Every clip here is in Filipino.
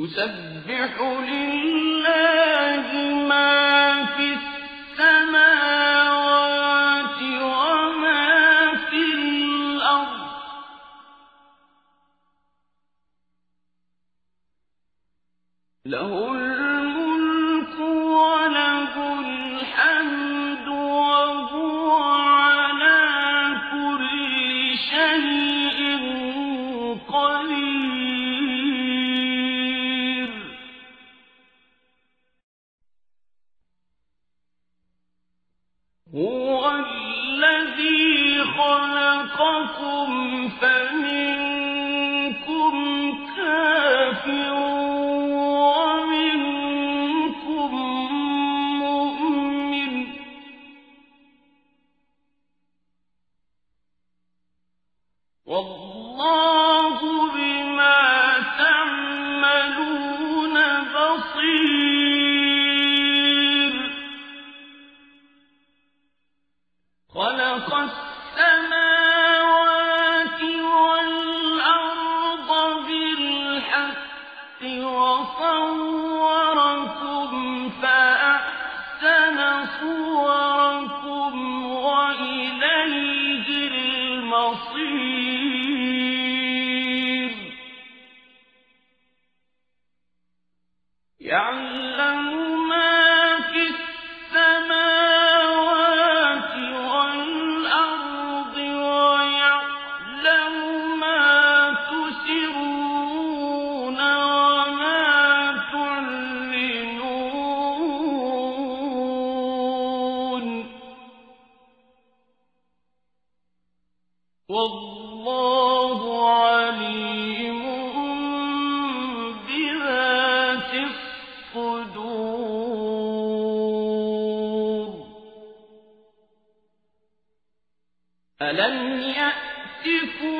يسبح لله ما في السماوات وما في الأرض. له فمنكم كافر بصير ألم يأتكم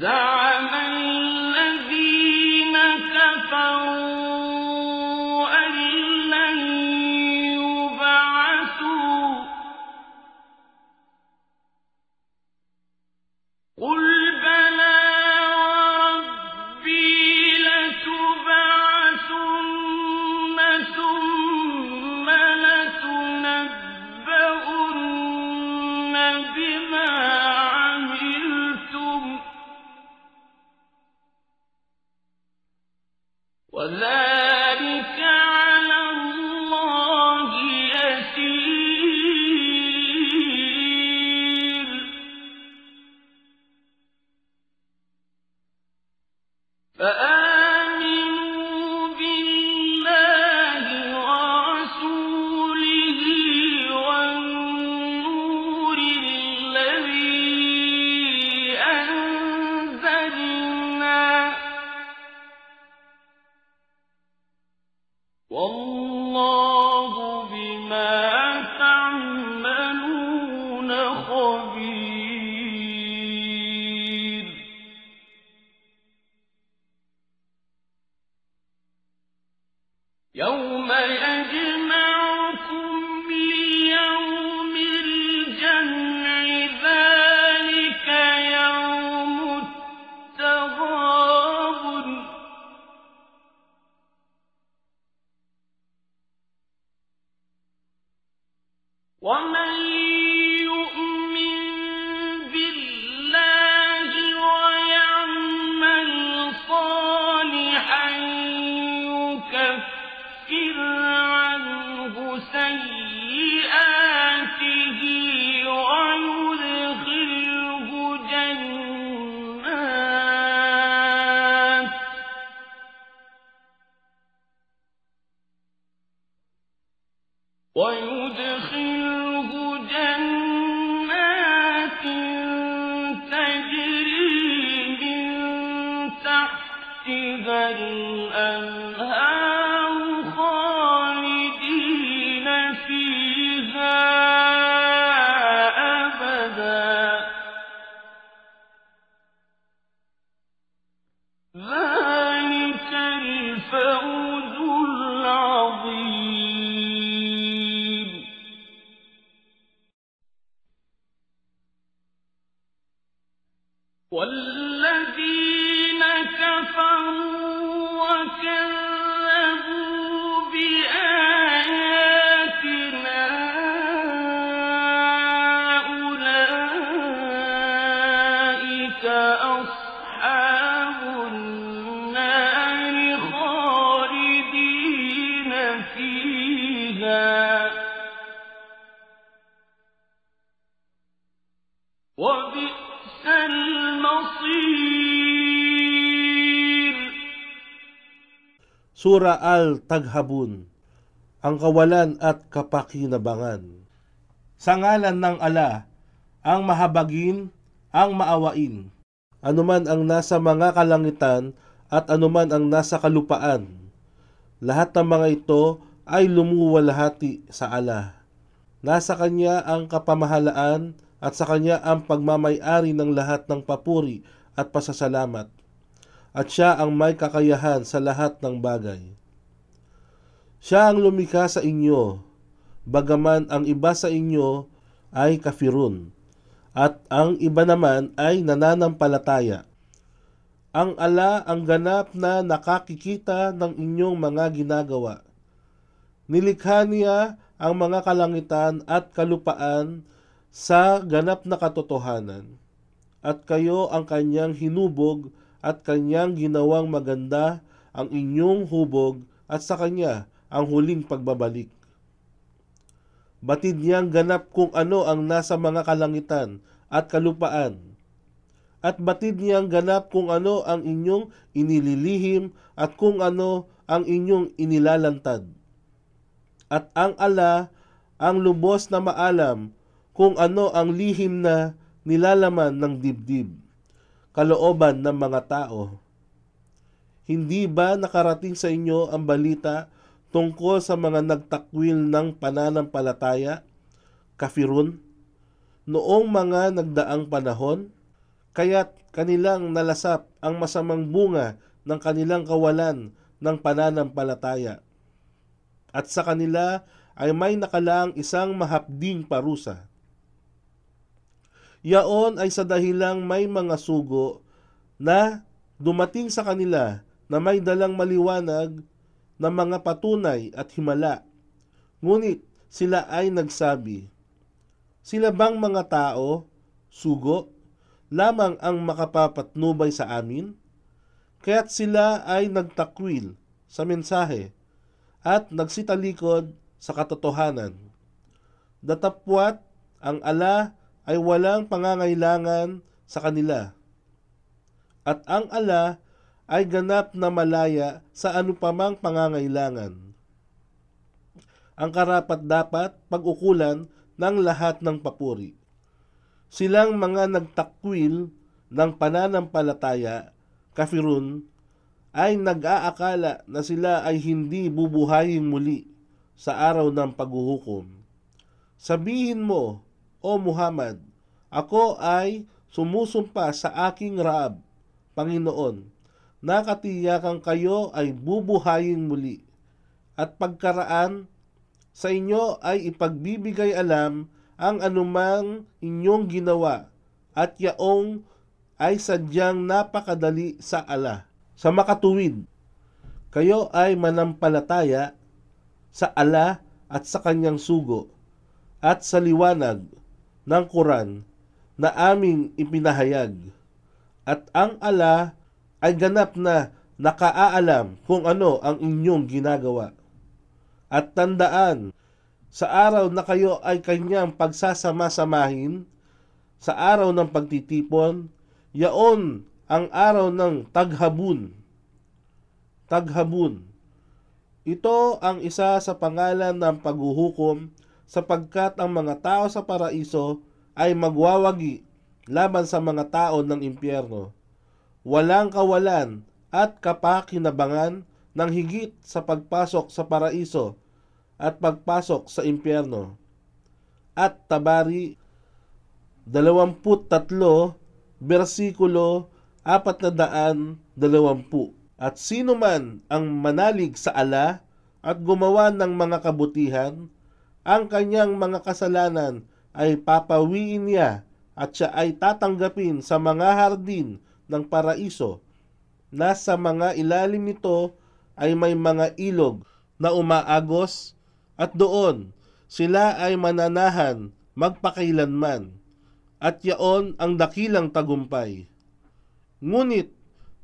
The. يوم يجد ويدخل والذين كفروا Sura Al-Taghabun Ang kawalan at kapakinabangan Sa ngalan ng ala, ang mahabagin, ang maawain, anuman ang nasa mga kalangitan at anuman ang nasa kalupaan. Lahat ng mga ito ay lumuwalhati sa ala. Nasa kanya ang kapamahalaan at sa kanya ang pagmamayari ng lahat ng papuri at pasasalamat at siya ang may kakayahan sa lahat ng bagay. Siya ang lumikha sa inyo, bagaman ang iba sa inyo ay kafirun, at ang iba naman ay nananampalataya. Ang ala ang ganap na nakakikita ng inyong mga ginagawa. Nilikha niya ang mga kalangitan at kalupaan sa ganap na katotohanan. At kayo ang kanyang hinubog at kanyang ginawang maganda ang inyong hubog at sa kanya ang huling pagbabalik. Batid niyang ganap kung ano ang nasa mga kalangitan at kalupaan. At batid niyang ganap kung ano ang inyong inililihim at kung ano ang inyong inilalantad. At ang ala ang lubos na maalam kung ano ang lihim na nilalaman ng dibdib, kalooban ng mga tao. Hindi ba nakarating sa inyo ang balita tungkol sa mga nagtakwil ng pananampalataya, kafirun, noong mga nagdaang panahon? Kaya't kanilang nalasap ang masamang bunga ng kanilang kawalan ng pananampalataya. At sa kanila ay may nakalang isang mahapding parusa. Yaon ay sa dahilang may mga sugo na dumating sa kanila na may dalang maliwanag na mga patunay at himala. Ngunit sila ay nagsabi, Sila bang mga tao, sugo, lamang ang makapapatnubay sa amin? Kaya't sila ay nagtakwil sa mensahe at nagsitalikod sa katotohanan. Datapwat ang ala ay walang pangangailangan sa kanila. At ang ala ay ganap na malaya sa anupamang pangangailangan. Ang karapat dapat pag-ukulan ng lahat ng papuri. Silang mga nagtakwil ng pananampalataya, kafirun, ay nag-aakala na sila ay hindi bubuhayin muli sa araw ng paghuhukom. Sabihin mo, O Muhammad, ako ay sumusumpa sa aking Raab, Panginoon, nakatiyakan kayo ay bubuhayin muli, at pagkaraan sa inyo ay ipagbibigay alam ang anumang inyong ginawa, at yaong ay sadyang napakadali sa ala. Sa makatuwid, kayo ay manampalataya sa ala at sa kanyang sugo, at sa liwanag ng Quran na aming ipinahayag. At ang ala ay ganap na nakaaalam kung ano ang inyong ginagawa. At tandaan, sa araw na kayo ay kanyang pagsasama-samahin, sa araw ng pagtitipon, yaon ang araw ng taghabun. Taghabun. Ito ang isa sa pangalan ng paghuhukom sapagkat ang mga tao sa paraiso ay magwawagi laban sa mga tao ng impyerno. Walang kawalan at kapakinabangan ng higit sa pagpasok sa paraiso at pagpasok sa impyerno. At Tabari 23 versikulo 420 At sino man ang manalig sa ala at gumawa ng mga kabutihan, ang kanyang mga kasalanan ay papawiin niya at siya ay tatanggapin sa mga hardin ng paraiso na sa mga ilalim nito ay may mga ilog na umaagos at doon sila ay mananahan magpakailanman at yaon ang dakilang tagumpay. Ngunit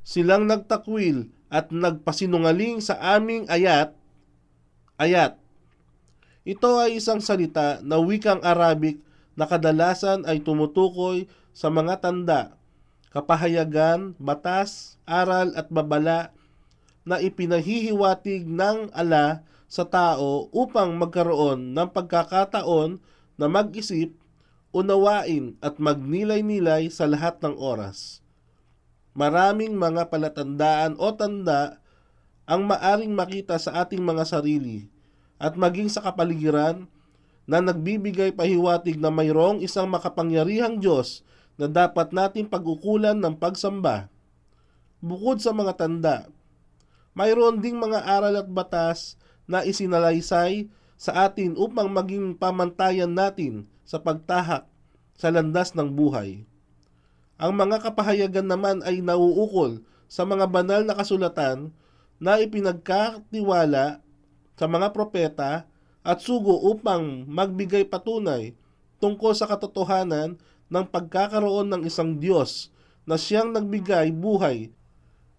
silang nagtakwil at nagpasinungaling sa aming ayat, ayat. Ito ay isang salita na wikang Arabic na kadalasan ay tumutukoy sa mga tanda, kapahayagan, batas, aral at babala na ipinahihiwatig ng ala sa tao upang magkaroon ng pagkakataon na mag-isip unawain at magnilay-nilay sa lahat ng oras. Maraming mga palatandaan o tanda ang maaring makita sa ating mga sarili at maging sa kapaligiran na nagbibigay pahiwatig na mayroong isang makapangyarihang Diyos na dapat nating pag-ukulan ng pagsamba. Bukod sa mga tanda, mayroon ding mga aral at batas na isinalaysay sa atin upang maging pamantayan natin sa pagtahak sa landas ng buhay. Ang mga kapahayagan naman ay nauukol sa mga banal na kasulatan na ipinagkatiwala sa mga propeta at sugo upang magbigay patunay tungkol sa katotohanan ng pagkakaroon ng isang Diyos na siyang nagbigay buhay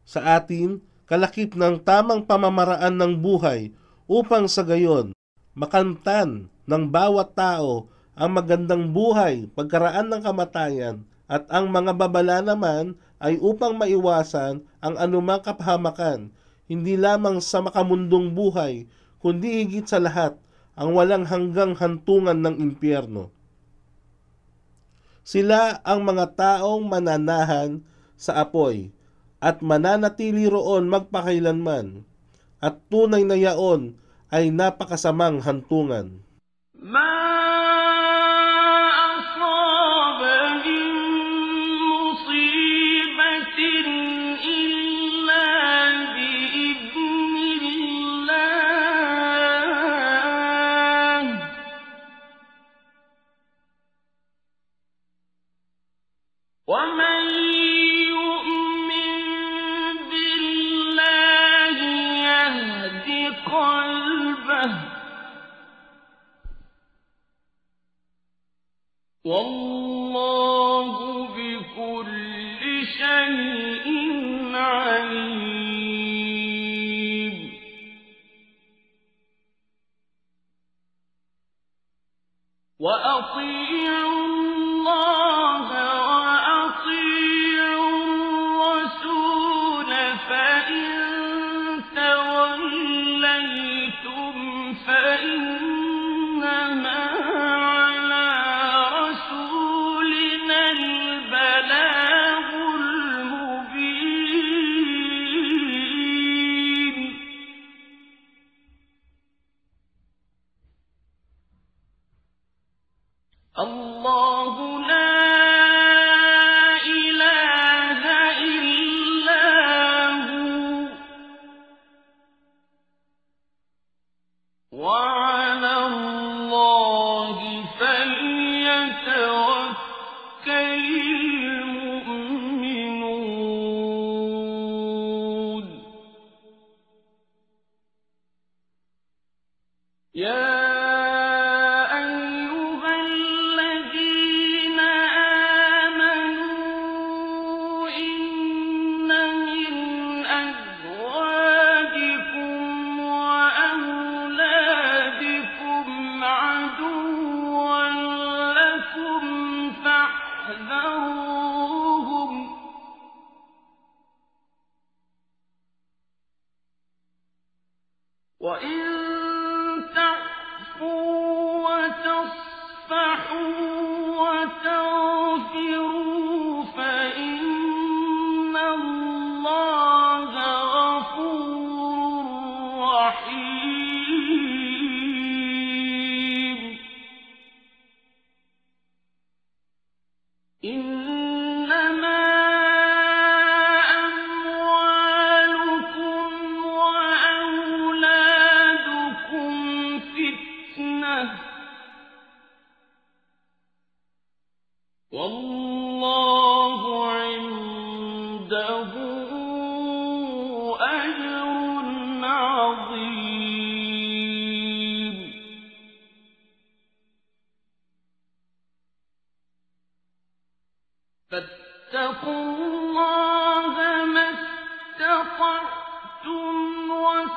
sa atin kalakip ng tamang pamamaraan ng buhay upang sa gayon makantan ng bawat tao ang magandang buhay pagkaraan ng kamatayan at ang mga babala naman ay upang maiwasan ang anumang kapahamakan, hindi lamang sa makamundong buhay, kundi higit sa lahat ang walang hanggang hantungan ng impyerno. Sila ang mga taong mananahan sa apoy at mananatili roon magpakailanman at tunay na yaon ay napakasamang hantungan. ما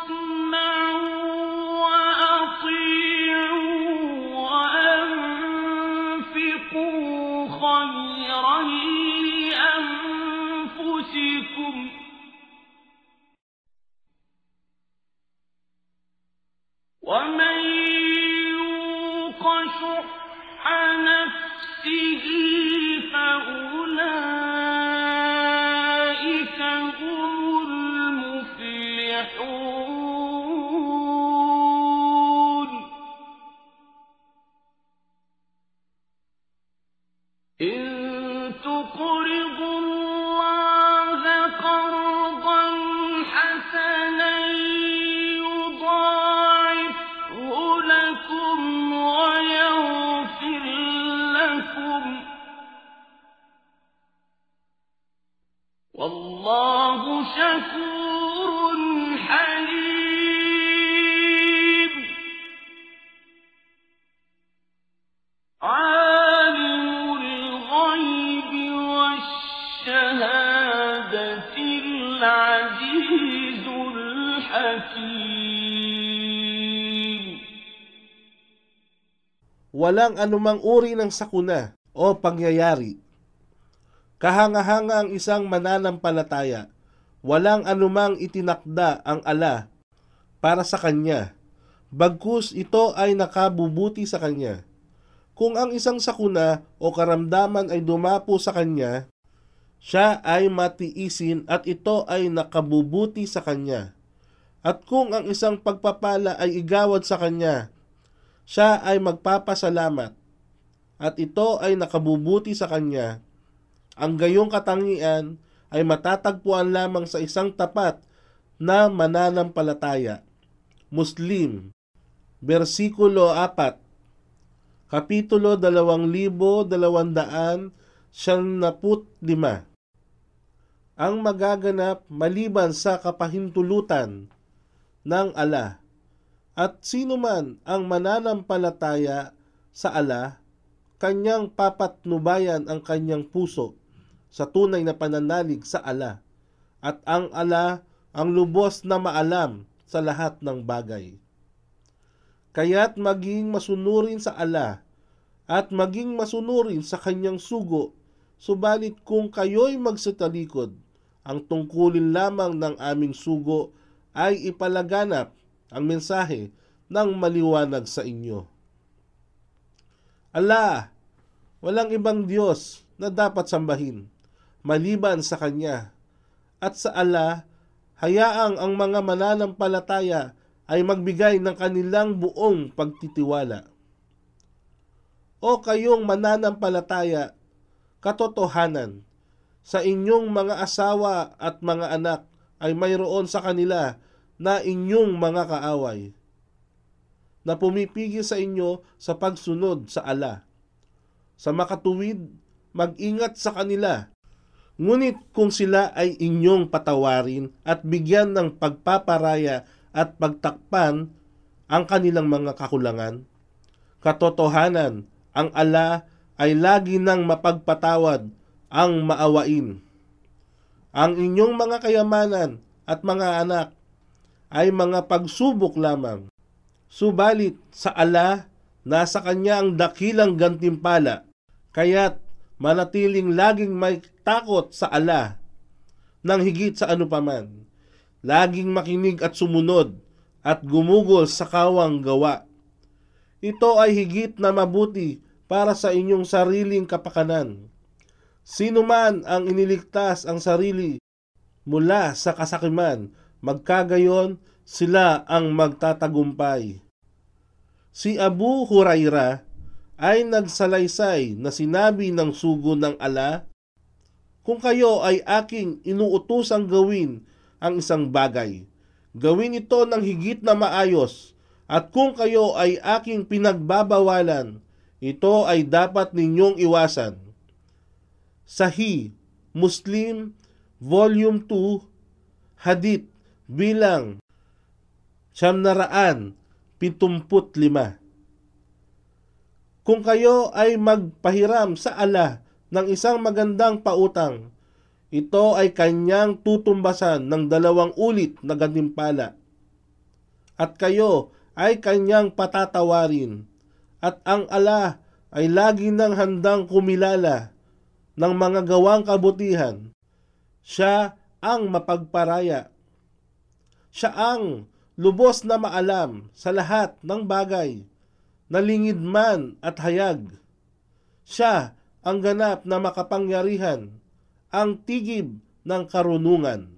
Thank you. قرئ walang anumang uri ng sakuna o pangyayari. Kahanga-hanga ang isang mananampalataya, walang anumang itinakda ang ala para sa kanya, bagkus ito ay nakabubuti sa kanya. Kung ang isang sakuna o karamdaman ay dumapo sa kanya, siya ay matiisin at ito ay nakabubuti sa kanya. At kung ang isang pagpapala ay igawad sa kanya, siya ay magpapasalamat at ito ay nakabubuti sa kanya. Ang gayong katangian ay matatagpuan lamang sa isang tapat na mananampalataya. Muslim, versikulo 4, kapitulo 2275. Ang magaganap maliban sa kapahintulutan ng ala at sino man ang mananampalataya sa ala, kanyang papatnubayan ang kanyang puso sa tunay na pananalig sa ala. At ang ala ang lubos na maalam sa lahat ng bagay. Kaya't maging masunurin sa ala at maging masunurin sa kanyang sugo, subalit kung kayo'y magsatalikod, ang tungkulin lamang ng aming sugo ay ipalaganap ang mensahe ng maliwanag sa inyo. Ala, walang ibang Diyos na dapat sambahin maliban sa Kanya. At sa ala, hayaang ang mga mananampalataya ay magbigay ng kanilang buong pagtitiwala. O kayong mananampalataya, katotohanan, sa inyong mga asawa at mga anak ay mayroon sa kanila na inyong mga kaaway na pumipigil sa inyo sa pagsunod sa ala. Sa makatuwid, mag-ingat sa kanila. Ngunit kung sila ay inyong patawarin at bigyan ng pagpaparaya at pagtakpan ang kanilang mga kakulangan, katotohanan, ang ala ay lagi nang mapagpatawad ang maawain. Ang inyong mga kayamanan at mga anak ay mga pagsubok lamang. Subalit sa ala, nasa kanya ang dakilang gantimpala, kaya't manatiling laging may takot sa ala nang higit sa anupaman. Laging makinig at sumunod at gumugol sa kawang gawa. Ito ay higit na mabuti para sa inyong sariling kapakanan. Sino man ang iniligtas ang sarili mula sa kasakiman, magkagayon sila ang magtatagumpay. Si Abu Huraira ay nagsalaysay na sinabi ng sugo ng ala, Kung kayo ay aking inuutosang gawin ang isang bagay, gawin ito ng higit na maayos, at kung kayo ay aking pinagbabawalan, ito ay dapat ninyong iwasan. Sahih, Muslim, Volume 2, Hadith, bilang siyam na raan, pitumput lima. Kung kayo ay magpahiram sa ala ng isang magandang pautang, ito ay kanyang tutumbasan ng dalawang ulit na gantimpala. At kayo ay kanyang patatawarin. At ang ala ay lagi nang handang kumilala ng mga gawang kabutihan. Siya ang mapagparaya. Siya ang lubos na maalam sa lahat ng bagay, nalingid man at hayag. Siya ang ganap na makapangyarihan, ang tigib ng karunungan.